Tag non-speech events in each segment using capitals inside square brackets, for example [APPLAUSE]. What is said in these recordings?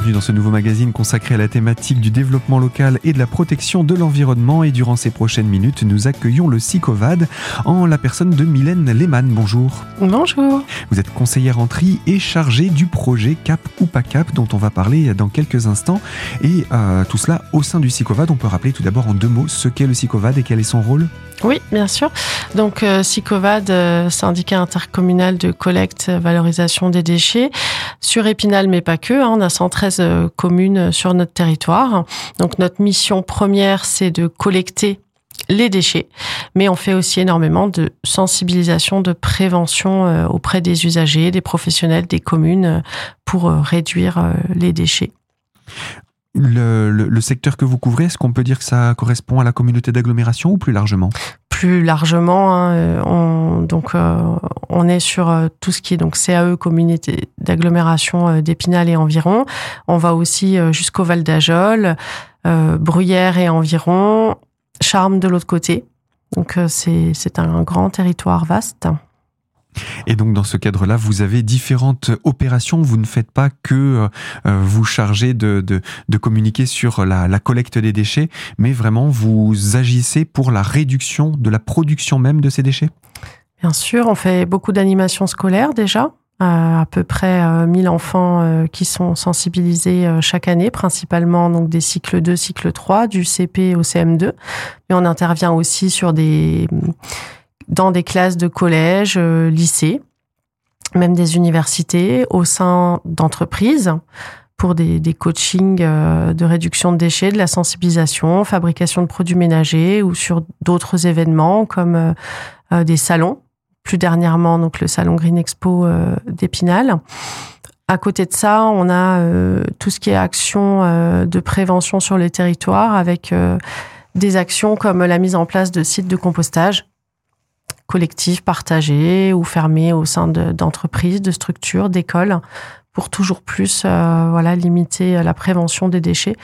bienvenue dans ce nouveau magazine consacré à la thématique du développement local et de la protection de l'environnement. Et durant ces prochaines minutes, nous accueillons le SICOVAD en la personne de Mylène Lehmann. Bonjour. Bonjour. Vous êtes conseillère en tri et chargée du projet CAP ou pas CAP dont on va parler dans quelques instants. Et euh, tout cela au sein du SICOVAD. On peut rappeler tout d'abord en deux mots ce qu'est le SICOVAD et quel est son rôle oui, bien sûr. Donc, euh, SICOVAD, euh, syndicat intercommunal de collecte, valorisation des déchets, sur Épinal, mais pas que. Hein, on a 113 euh, communes sur notre territoire. Donc, notre mission première, c'est de collecter les déchets, mais on fait aussi énormément de sensibilisation, de prévention euh, auprès des usagers, des professionnels, des communes pour réduire les déchets. Le, secteur que vous couvrez, est-ce qu'on peut dire que ça correspond à la communauté d'agglomération ou plus largement? Plus largement, hein, euh, on, donc euh, on est sur euh, tout ce qui est donc CAE, communauté d'agglomération d'Épinal et environ. On va aussi jusqu'au Val d'Ajol, Bruyères et environ, Charme de l'autre côté. Donc c'est un grand territoire vaste. Et donc dans ce cadre-là, vous avez différentes opérations. Vous ne faites pas que euh, vous charger de, de, communiquer sur la, collecte des déchets, mais vraiment vous agissez pour la réduction de la production même de ces déchets Bien sûr, on fait beaucoup d'animations scolaires déjà. Euh, à peu près 1000 euh, enfants qui sont sensibilisés chaque année, principalement donc des cycles 2, cycle 3, du CP au CM2. Mais on intervient aussi sur des dans des classes de collège, euh, lycée, même des universités, au sein d'entreprises pour des, des coachings euh, de réduction de déchets, de la sensibilisation, fabrication de produits ménagers ou sur d'autres événements comme euh, des salons. Plus dernièrement, donc le salon Green Expo d'Épinal. À côté de ça, on a tout ce qui est action de prévention sur les territoires avec des actions comme la mise en place de sites de compostage collectifs, partagés ou fermés au sein d'entreprises, de, structures, d'écoles, pour toujours plus euh, voilà, limiter la prévention des déchets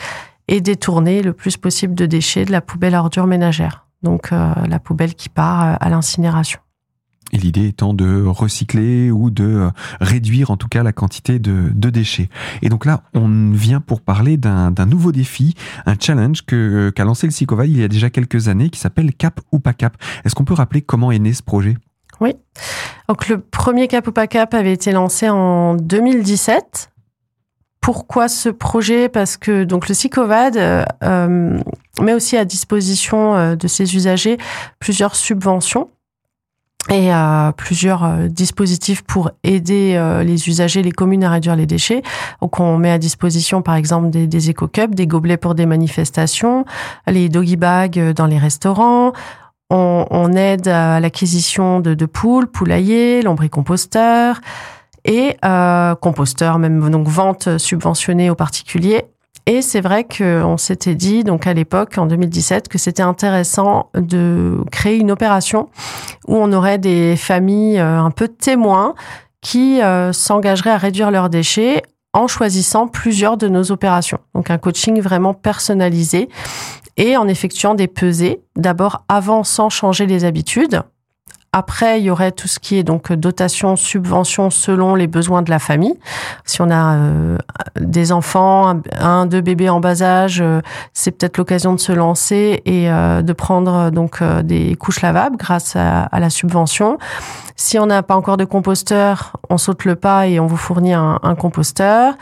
et détourner le plus possible de déchets de la poubelle ordure ménagère. Donc euh, la poubelle qui part euh, à l'incinération. Et l'idée étant de recycler ou de euh, réduire en tout cas la quantité de, déchets. Et donc là, on vient pour parler d'un nouveau défi, un challenge que qu'a lancé le SICOVA il y a déjà quelques années qui s'appelle Cap ou pas Cap. Est-ce qu'on peut rappeler comment est né ce projet? Oui. Donc le premier Cap ou pas Cap avait été lancé en 2017. Pourquoi ce projet? Parce que donc le SICOVAD euh, euh, met aussi à disposition de ses usagers plusieurs subventions et euh, plusieurs euh, dispositifs pour aider euh, les usagers, les communes à réduire les déchets. Donc on met à disposition par exemple des, des éco-cups, des gobelets pour des manifestations, les doggy bags dans les restaurants. On, on aide à l'acquisition de, de poules, poulaillers, lombricomposteurs et euh, composteurs, même donc vente subventionnée aux particuliers et c'est vrai qu'on s'était dit, donc à l'époque, en 2017, que c'était intéressant de créer une opération où on aurait des familles euh, un peu témoins qui euh, s'engageraient à réduire leurs déchets en choisissant plusieurs de nos opérations. Donc un coaching vraiment personnalisé et en effectuant des pesées, d'abord avant sans changer les habitudes, après, il y aurait tout ce qui est donc dotation, subvention selon les besoins de la famille. Si on a euh, des enfants, un, deux bébés en bas âge, euh, c'est peut-être l'occasion de se lancer et euh, de prendre donc des couches lavables grâce à, la subvention. Si on n'a pas encore de composteur, on saute le pas et on vous fournit un, un composteur.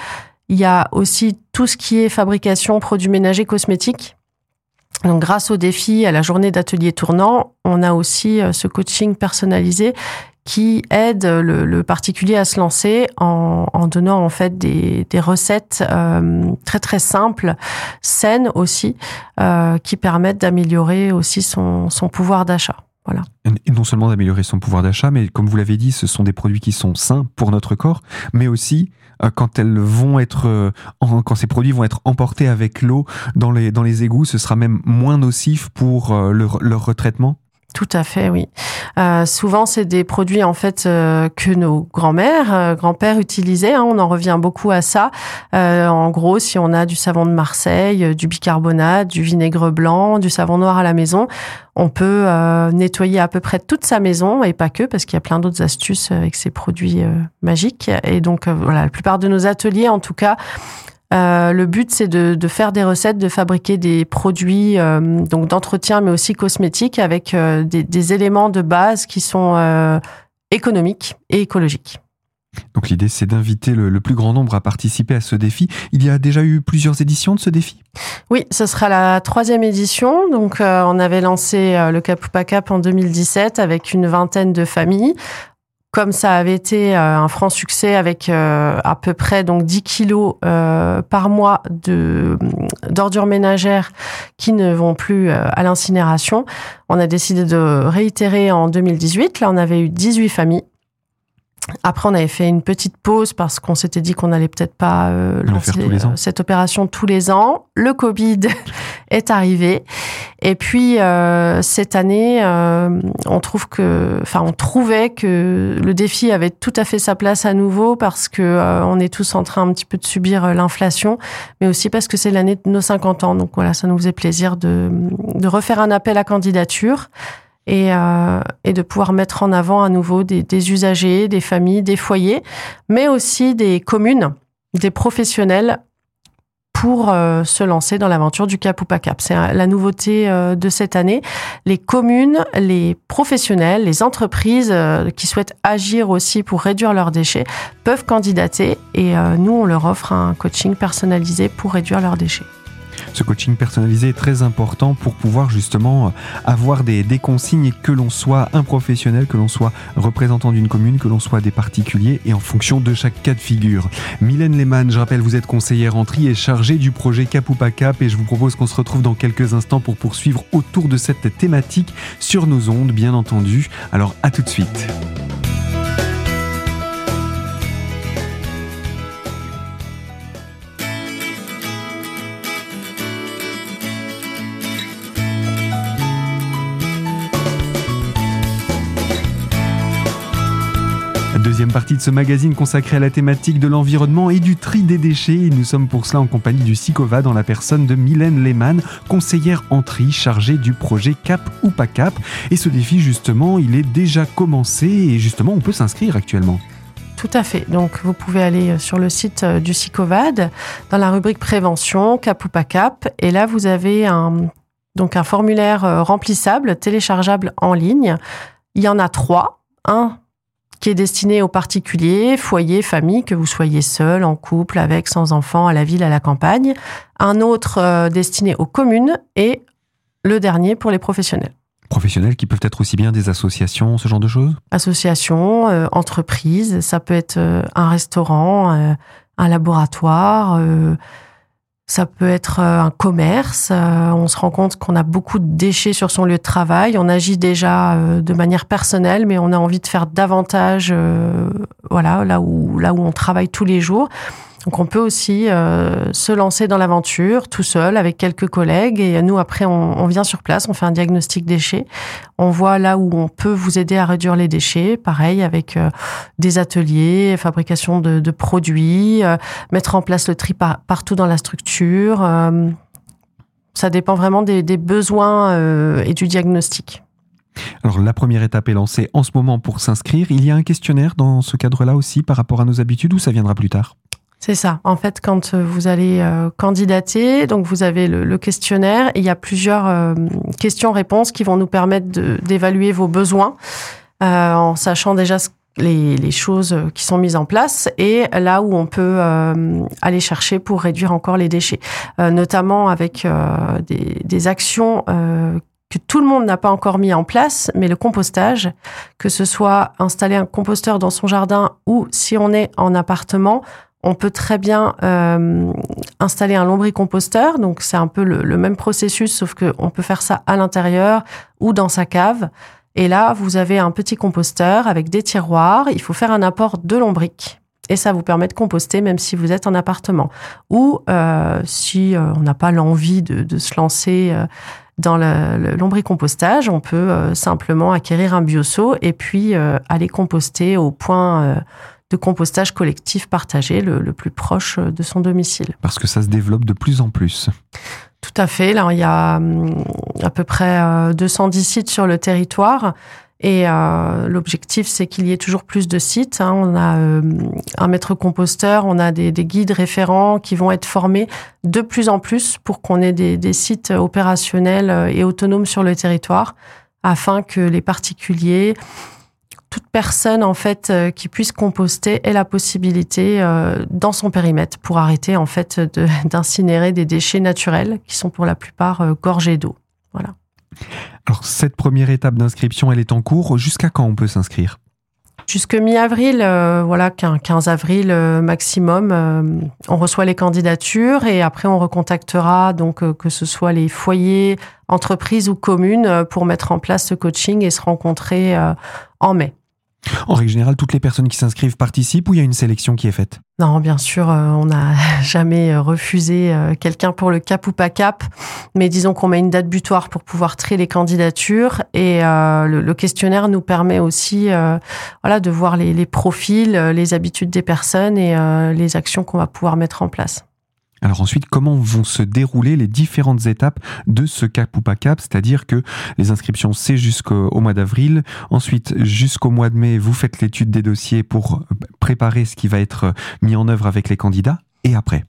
Il y a aussi tout ce qui est fabrication, produits ménagers, cosmétiques. Donc, grâce au défi, à la journée d'atelier tournant, on a aussi euh, ce coaching personnalisé qui aide le, particulier à se lancer en, donnant en fait des, recettes euh, très très simples, saines aussi, euh, qui permettent d'améliorer aussi son, son pouvoir d'achat. Voilà. Et non seulement d'améliorer son pouvoir d'achat, mais comme vous l'avez dit, ce sont des produits qui sont sains pour notre corps, mais aussi euh, quand elles vont être, euh, quand ces produits vont être emportés avec l'eau dans les dans les égouts, ce sera même moins nocif pour euh, leur, leur retraitement. Tout à fait, oui. Euh, souvent, c'est des produits en fait euh, que nos grands-mères, euh, grands-pères utilisaient. Hein, on en revient beaucoup à ça. en gros, si on a du savon de Marseille, du bicarbonate, du vinaigre blanc, du savon noir à la maison, on peut nettoyer à peu près toute sa maison et pas que, parce qu'il y a plein d'autres astuces avec ces produits magiques. Et donc, voilà, la plupart de nos ateliers, en tout cas, le but, c'est de, de, faire des recettes, de fabriquer des produits donc d'entretien, mais aussi cosmétiques, avec des, des, éléments de base qui sont économiques et écologiques. Donc l'idée, c'est d'inviter le, plus grand nombre à participer à ce défi. Il y a déjà eu plusieurs éditions de ce défi? Oui, ce sera la troisième édition. Donc euh, on avait lancé euh, le Capupa Cap en 2017 avec une vingtaine de familles. Comme ça avait été euh, un franc succès avec à peu près donc 10 kilos par mois d'ordures ménagères qui ne vont plus à l'incinération, on a décidé de réitérer en 2018. Là, on avait eu 18 familles après, on avait fait une petite pause parce qu'on s'était dit qu'on n'allait peut-être pas euh, lancer euh, cette opération tous les ans. Le Covid [LAUGHS] est arrivé, et puis euh, cette année, on trouve que, enfin, on trouvait que le défi avait tout à fait sa place à nouveau parce que on est tous en train un petit peu de subir l'inflation, mais aussi parce que c'est l'année de nos 50 ans. Donc voilà, ça nous faisait plaisir de, de refaire un appel à candidature et, euh, et, de pouvoir mettre en avant à nouveau des, des, usagers, des familles, des foyers, mais aussi des communes, des professionnels pour euh, se lancer dans l'aventure du Cap ou pas Cap. C'est la nouveauté euh, de cette année. Les communes, les professionnels, les entreprises euh, qui souhaitent agir aussi pour réduire leurs déchets peuvent candidater et nous, on leur offre un coaching personnalisé pour réduire leurs déchets. Ce coaching personnalisé est très important pour pouvoir justement avoir des, consignes que l'on soit un professionnel, que l'on soit représentant d'une commune, que l'on soit des particuliers et en fonction de chaque cas de figure. Mylène Lehmann, je rappelle, vous êtes conseillère en tri et chargée du projet Cap ou pas Cap et je vous propose qu'on se retrouve dans quelques instants pour poursuivre autour de cette thématique sur nos ondes, bien entendu. Alors à tout de suite. Deuxième partie de ce magazine consacré à la thématique de l'environnement et du tri des déchets. Et nous sommes pour cela en compagnie du SICOVA dans la personne de Mylène Lehmann, conseillère en tri chargée du projet Cap ou pas Cap. Et ce défi, justement, il est déjà commencé et justement, on peut s'inscrire actuellement. Tout à fait. Donc, vous pouvez aller sur le site euh, du SICOVAD dans la rubrique prévention, cap ou pas cap. Et là, vous avez un, donc un formulaire euh, remplissable, téléchargeable en ligne. Il y en a trois. Un qui est destiné aux particuliers, foyers, familles, que vous soyez seul, en couple, avec, sans enfants, à la ville, à la campagne. Un autre euh, destiné aux communes et le dernier pour les professionnels. Professionnels qui peuvent être aussi bien des associations, ce genre de choses? Associations, euh, entreprises, ça peut être euh, un restaurant, un laboratoire, ça peut être euh, un commerce. Euh, on se rend compte qu'on a beaucoup de déchets sur son lieu de travail. On agit déjà euh, de manière personnelle, mais on a envie de faire davantage, voilà, là où là où on travaille tous les jours. Donc on peut aussi euh, se lancer dans l'aventure tout seul avec quelques collègues et nous après on, vient sur place, on fait un diagnostic déchets, on voit là où on peut vous aider à réduire les déchets, pareil avec euh, des ateliers, fabrication de, produits, euh, mettre en place le tri partout dans la structure. ça dépend vraiment des, des besoins et du diagnostic. Alors la première étape est lancée en ce moment pour s'inscrire. Il y a un questionnaire dans ce cadre-là aussi par rapport à nos habitudes ou ça viendra plus tard? C'est ça. En fait, quand euh, vous allez euh, candidater, donc vous avez le, questionnaire et il y a plusieurs euh, questions-réponses qui vont nous permettre d'évaluer vos besoins en sachant déjà les, choses qui sont mises en place et là où on peut aller chercher pour réduire encore les déchets, notamment avec des, des, actions que tout le monde n'a pas encore mis en place, mais le compostage, que ce soit installer un composteur dans son jardin ou si on est en appartement, on peut très bien euh, installer un lombricomposteur. Donc, c'est un peu le, même processus, sauf qu'on peut faire ça à l'intérieur ou dans sa cave. Et là, vous avez un petit composteur avec des tiroirs. Il faut faire un apport de lombric. Et ça vous permet de composter même si vous êtes en appartement. Ou euh, si euh, on n'a pas l'envie de, se lancer dans le, lombricompostage, on peut simplement acquérir un bioseau et puis aller composter au point de compostage collectif partagé le, plus proche de son domicile. Parce que ça se développe de plus en plus. Tout à fait. Là, il y a hum, à peu près 210 euh, sites sur le territoire. Et euh, l'objectif, c'est qu'il y ait toujours plus de sites. Hein. On a euh, un maître composteur, on a des, des, guides référents qui vont être formés de plus en plus pour qu'on ait des, des, sites opérationnels et autonomes sur le territoire, afin que les particuliers, toute personne en fait qui puisse composter ait la possibilité euh, dans son périmètre pour arrêter en fait [LAUGHS] d'incinérer des déchets naturels qui sont pour la plupart euh, gorgés d'eau. Voilà. Alors, cette première étape d'inscription, elle est en cours. Jusqu'à quand on peut s'inscrire? Jusque mi-avril, euh, voilà, 15 avril euh, maximum, euh, on reçoit les candidatures et après on recontactera donc euh, que ce soit les foyers, entreprises ou communes euh, pour mettre en place ce coaching et se rencontrer en mai. En règle générale, toutes les personnes qui s'inscrivent participent ou il y a une sélection qui est faite? Non, bien sûr, euh, on n'a [LAUGHS] jamais euh, refusé euh, quelqu'un pour le cap ou pas cap, mais disons qu'on met une date butoir pour pouvoir trier les candidatures et le, questionnaire nous permet aussi voilà, de voir les, profils, les habitudes des personnes et les actions qu'on va pouvoir mettre en place. Alors ensuite, comment vont se dérouler les différentes étapes de ce cap ou pas cap? C'est-à-dire que les inscriptions, c'est jusqu'au mois d'avril. Ensuite, jusqu'au mois de mai, vous faites l'étude des dossiers pour préparer ce qui va être mis en œuvre avec les candidats. Et après?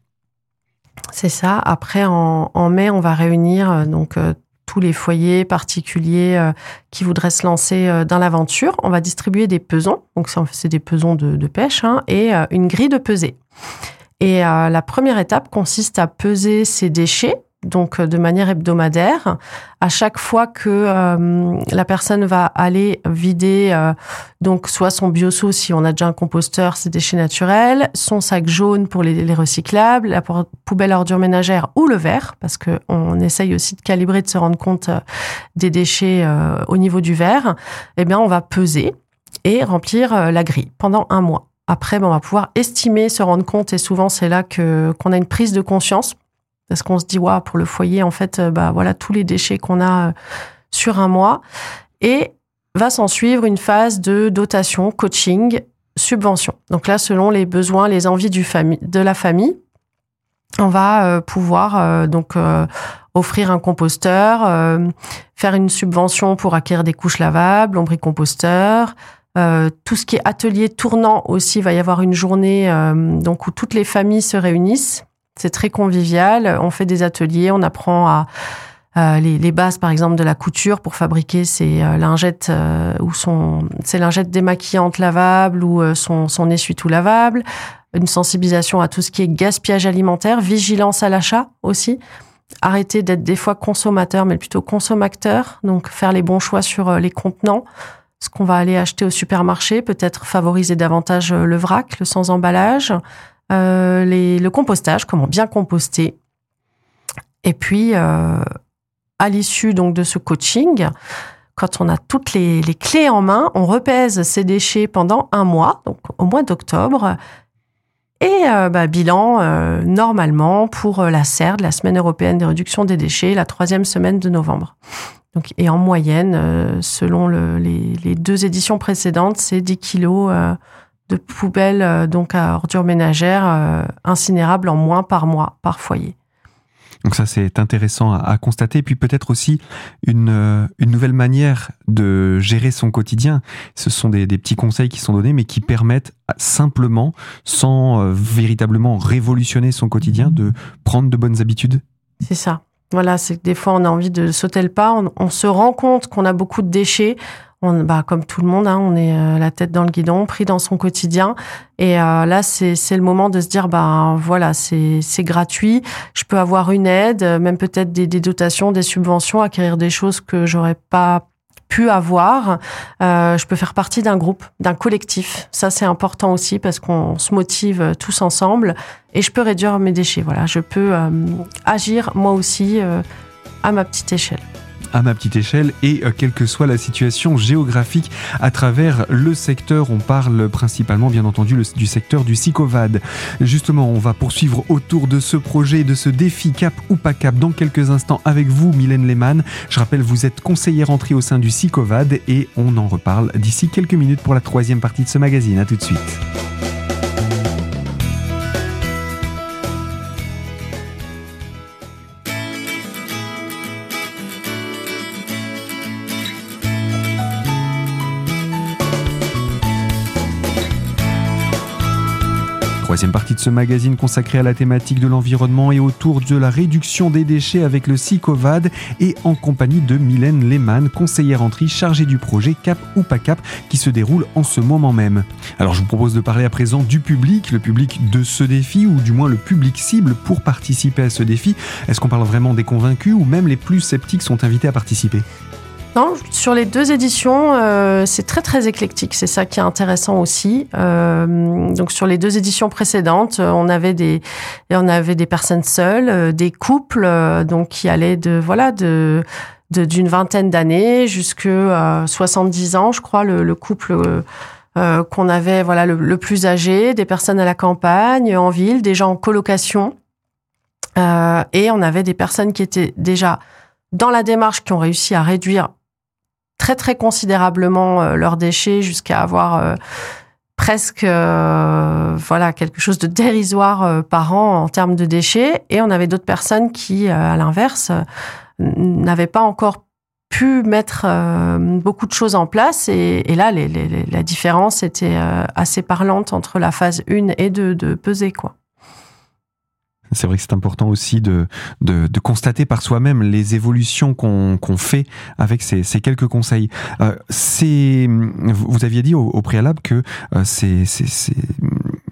C'est ça. Après, en, mai, on va réunir euh, donc euh, tous les foyers particuliers euh, qui voudraient se lancer euh, dans l'aventure. On va distribuer des pesons, donc c'est des pesons de, pêche, hein, et euh, une grille de pesée. Et euh, la première étape consiste à peser ces déchets, donc euh, de manière hebdomadaire. À chaque fois que euh, la personne va aller vider, euh, donc soit son bioseau si on a déjà un composteur, ses déchets naturels, son sac jaune pour les, les recyclables, la poubelle ordure ménagère ou le verre, parce que on essaye aussi de calibrer, de se rendre compte euh, des déchets euh, au niveau du verre. Eh bien, on va peser et remplir la grille pendant un mois. Après, ben, on va pouvoir estimer, se rendre compte, et souvent c'est là qu'on a une prise de conscience, parce qu'on se dit, pour le foyer, en fait, bah voilà tous les déchets qu'on a sur un mois, et va s'en suivre une phase de dotation, coaching, subvention. Donc là, selon les besoins, les envies du de la famille, on va euh, pouvoir euh, donc euh, offrir un composteur, faire une subvention pour acquérir des couches lavables, lombricomposteur, euh, tout ce qui est atelier tournant aussi, va y avoir une journée euh, donc où toutes les familles se réunissent. C'est très convivial. On fait des ateliers, on apprend à euh, les, les, bases, par exemple, de la couture pour fabriquer ses lingettes ou son ses lingettes démaquillantes lavables ou son, son essuie-tout lavable. Une sensibilisation à tout ce qui est gaspillage alimentaire, vigilance à l'achat aussi arrêter d'être des fois consommateur, mais plutôt consommateur, donc faire les bons choix sur les contenants, ce qu'on va aller acheter au supermarché, peut-être favoriser davantage le vrac, le sans emballage, euh, le compostage, comment bien composter. Et puis, euh, à l'issue donc de ce coaching, quand on a toutes les, clés en main, on repèse ces déchets pendant un mois, donc au mois d'octobre. Et euh, bah, bilan euh, normalement pour la CERD, la Semaine européenne des réductions des déchets, la troisième semaine de novembre. Donc, et en moyenne, euh, selon le, les, les, deux éditions précédentes, c'est 10 kilos euh, de poubelles euh, donc à ordures ménagères incinérables en moins par mois, par foyer. Donc ça, c'est intéressant à, à, constater. Puis peut-être aussi une, une nouvelle manière de gérer son quotidien. Ce sont des, des, petits conseils qui sont donnés, mais qui permettent simplement, sans euh, véritablement révolutionner son quotidien, de prendre de bonnes habitudes. C'est ça. Voilà, c'est que des fois, on a envie de sauter le pas. On, se rend compte qu'on a beaucoup de déchets. On, bah, comme tout le monde, hein, on est euh, la tête dans le guidon, pris dans son quotidien. Et euh, là, c'est le moment de se dire, bah voilà, c'est gratuit. Je peux avoir une aide, même peut-être des, des, dotations, des subventions, acquérir des choses que j'aurais pas pu avoir. Euh, je peux faire partie d'un groupe, d'un collectif. Ça, c'est important aussi parce qu'on se motive tous ensemble. Et je peux réduire mes déchets. Voilà, je peux euh, agir moi aussi euh, à ma petite échelle à ma petite échelle et euh, quelle que soit la situation géographique à travers le secteur. On parle principalement, bien entendu, du secteur du SICOVAD. Justement, on va poursuivre autour de ce projet, de ce défi cap ou pas cap dans quelques instants avec vous, Mylène Lehmann. Je rappelle, vous êtes conseillère entrée au sein du SICOVAD et on en reparle d'ici quelques minutes pour la troisième partie de ce magazine. À tout de suite. Troisième partie de ce magazine consacré à la thématique de l'environnement et autour de la réduction des déchets avec le SICOVAD et en compagnie de Mylène Lehmann, conseillère en tri chargée du projet Cap ou pas Cap qui se déroule en ce moment même. Alors je vous propose de parler à présent du public, le public de ce défi ou du moins le public cible pour participer à ce défi. Est-ce qu'on parle vraiment des convaincus ou même les plus sceptiques sont invités à participer? Non, sur les deux éditions, euh, c'est très très éclectique. C'est ça qui est intéressant aussi. Euh, donc sur les deux éditions précédentes, euh, on avait des on avait des personnes seules, des couples, donc qui allaient de voilà de d'une vingtaine d'années jusqu'à 70 ans, je crois, le, couple qu'on avait voilà le, plus âgé, des personnes à la campagne, en ville, des gens en colocation, et on avait des personnes qui étaient déjà dans la démarche, qui ont réussi à réduire très très considérablement euh, leurs déchets jusqu'à avoir euh, presque euh, voilà quelque chose de dérisoire par an en termes de déchets et on avait d'autres personnes qui à l'inverse n'avaient pas encore pu mettre beaucoup de choses en place et, là la différence était assez parlante entre la phase 1 et 2 de peser quoi. C'est vrai que c'est important aussi de, de, constater par soi-même les évolutions qu'on qu'on fait avec ces, ces quelques conseils. Euh, vous aviez dit au, préalable que euh, ces, ces,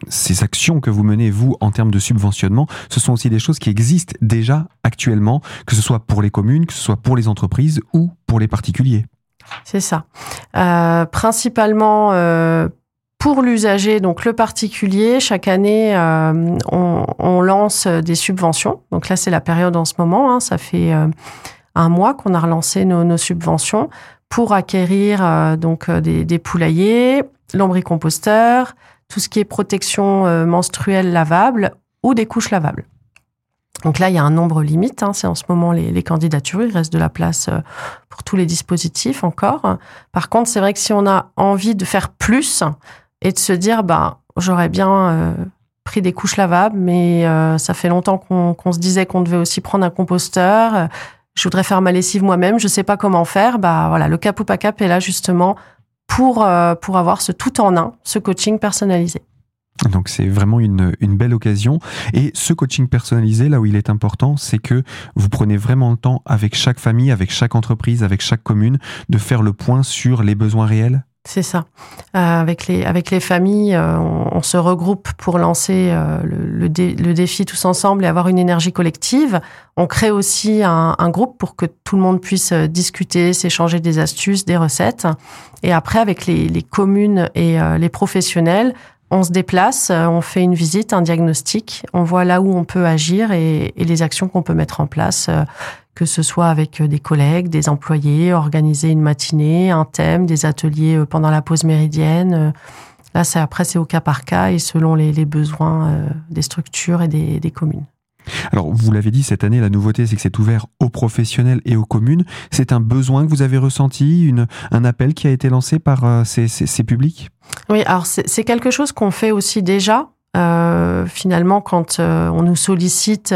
ces, actions que vous menez, vous, en termes de subventionnement, ce sont aussi des choses qui existent déjà actuellement, que ce soit pour les communes, que ce soit pour les entreprises ou pour les particuliers. C'est ça. Euh, principalement euh, pour l'usager, donc le particulier, chaque année, euh, on, lance des subventions. Donc là, c'est la période en ce moment. Hein. ça fait euh, un mois qu'on a relancé nos, subventions pour acquérir euh, donc des, des poulaillers, lombricomposteurs, tout ce qui est protection menstruelle lavable ou des couches lavables. Donc là, il y a un nombre limite. Hein. c'est en ce moment les, candidatures. Il reste de la place pour tous les dispositifs encore. Par contre, c'est vrai que si on a envie de faire plus, et de se dire, bah, j'aurais bien euh, pris des couches lavables, mais euh, ça fait longtemps qu'on se disait qu'on devait aussi prendre un composteur. Je voudrais faire ma lessive moi-même, je sais pas comment faire. Bah voilà, le Cap ou pas Cap est là justement pour euh, pour avoir ce tout en un, ce coaching personnalisé. Donc c'est vraiment une, une, belle occasion. Et ce coaching personnalisé, là où il est important, c'est que vous prenez vraiment le temps avec chaque famille, avec chaque entreprise, avec chaque commune, de faire le point sur les besoins réels c'est ça. Euh, avec les avec les familles, euh, on, se regroupe pour lancer euh, le, le, défi tous ensemble et avoir une énergie collective. On crée aussi un, un groupe pour que tout le monde puisse discuter, s'échanger des astuces, des recettes. Et après, avec les, les communes et les professionnels, on se déplace, on fait une visite, un diagnostic, on voit là où on peut agir et, les actions qu'on peut mettre en place que ce soit avec euh, des collègues, des employés, organiser une matinée, un thème, des ateliers euh, pendant la pause méridienne. Euh, là, c'est après, c'est au cas par cas et selon les, besoins des structures et des, communes. Alors, vous l'avez dit, cette année, la nouveauté, c'est que c'est ouvert aux professionnels et aux communes. C'est un besoin que vous avez ressenti, un appel qui a été lancé par ces, ces, publics? Oui, alors c'est quelque chose qu'on fait aussi déjà. finalement, quand on nous sollicite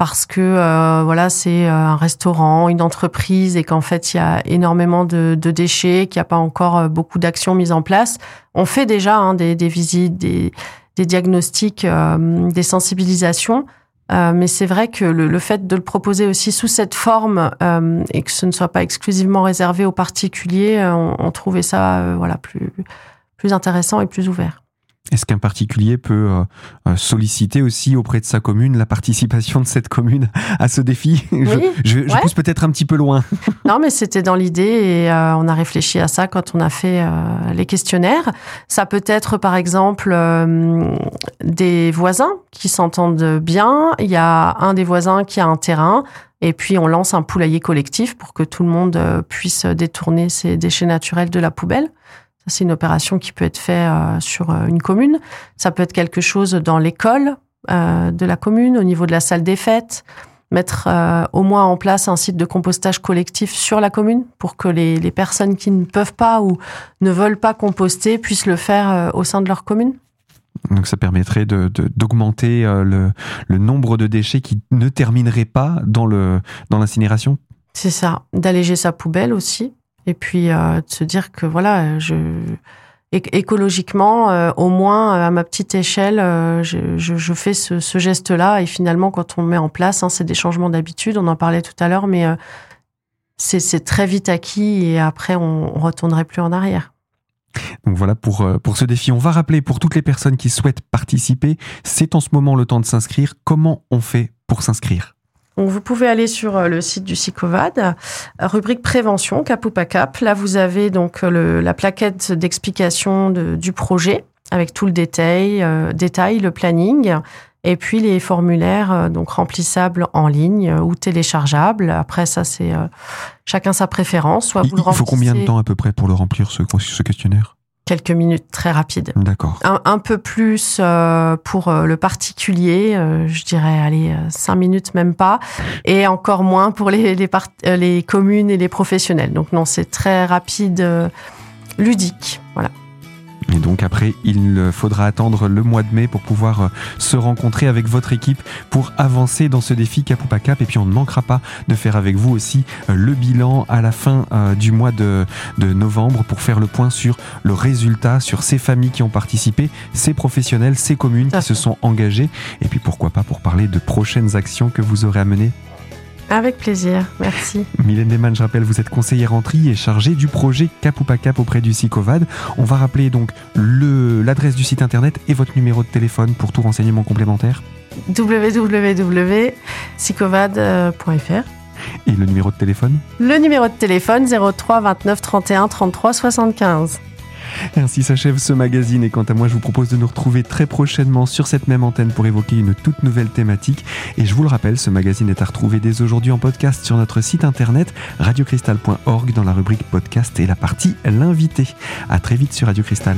parce que euh, voilà c'est euh, un restaurant, une entreprise et qu'en fait il y a énormément de, déchets, qu'il n'y a pas encore euh, beaucoup d'actions mises en place. On fait déjà hein, des, des, visites, des, des diagnostics, des sensibilisations. mais c'est vrai que le, fait de le proposer aussi sous cette forme et que ce ne soit pas exclusivement réservé aux particuliers, on, on trouvait ça voilà plus plus intéressant et plus ouvert. Est-ce qu'un particulier peut euh, euh, solliciter aussi auprès de sa commune la participation de cette commune à ce défi? Je, je, pousse peut-être un petit peu loin. [LAUGHS] Non, mais c'était dans l'idée et euh, on a réfléchi à ça quand on a fait les questionnaires. Ça peut être par exemple des voisins qui s'entendent bien. Il y a un des voisins qui a un terrain. Et puis on lance un poulailler collectif pour que tout le monde puisse détourner ses déchets naturels de la poubelle c'est une opération qui peut être faite euh, sur euh, une commune. Ça peut être quelque chose dans l'école euh, de la commune, au niveau de la salle des fêtes, mettre au moins en place un site de compostage collectif sur la commune pour que les, personnes qui ne peuvent pas ou ne veulent pas composter puissent le faire au sein de leur commune. Donc ça permettrait d'augmenter le, le, nombre de déchets qui ne termineraient pas dans l'incinération dans C'est ça, d'alléger sa poubelle aussi et puis euh, de se dire que voilà, écologiquement, euh, au moins à ma petite échelle, je, fais ce, ce geste-là. Et finalement, quand on met en place, hein, c'est des changements d'habitude. On en parlait tout à l'heure, mais c'est très vite acquis et après, on, on retournerait plus en arrière. Donc voilà pour, pour ce défi. On va rappeler pour toutes les personnes qui souhaitent participer, c'est en ce moment le temps de s'inscrire. Comment on fait pour s'inscrire? Vous pouvez aller sur euh, le site du SICOVAD, euh, rubrique prévention, cap ou pas cap. Là, vous avez donc euh, la plaquette d'explication du projet avec tout le détail, détail, le planning, et puis les formulaires donc remplissables en ligne ou téléchargeables. Après, ça c'est chacun sa préférence. Soit vous il, il faut combien de temps à peu près pour le remplir ce, ce questionnaire? Quelques minutes très rapides. D'accord. Un, peu plus euh, pour euh, le particulier, euh, je dirais, allez, cinq minutes même pas, et encore moins pour les, les, les communes et les professionnels. Donc non, c'est très rapide, ludique. Voilà. Et donc après, il faudra attendre le mois de mai pour pouvoir euh, se rencontrer avec votre équipe pour avancer dans ce défi Cap ou pas Cap. Et puis on ne manquera pas de faire avec vous aussi euh, le bilan à la fin euh, du mois de, de novembre pour faire le point sur le résultat, sur ces familles qui ont participé, ces professionnels, ces communes qui se sont engagées. Et puis pourquoi pas pour parler de prochaines actions que vous aurez à mener avec plaisir, merci. Mylène Deman, je rappelle, vous êtes conseillère en tri et chargée du projet Cap ou pas Cap auprès du SICOVAD. On va rappeler donc l'adresse du site internet et votre numéro de téléphone pour tout renseignement complémentaire. www.sicovad.fr Et le numéro de téléphone? Le numéro de téléphone 03 29 31 33 75. Ainsi s'achève ce magazine et quant à moi je vous propose de nous retrouver très prochainement sur cette même antenne pour évoquer une toute nouvelle thématique et je vous le rappelle ce magazine est à retrouver dès aujourd'hui en podcast sur notre site internet radiocristal.org dans la rubrique podcast et la partie l'invité. À très vite sur Radio Cristal.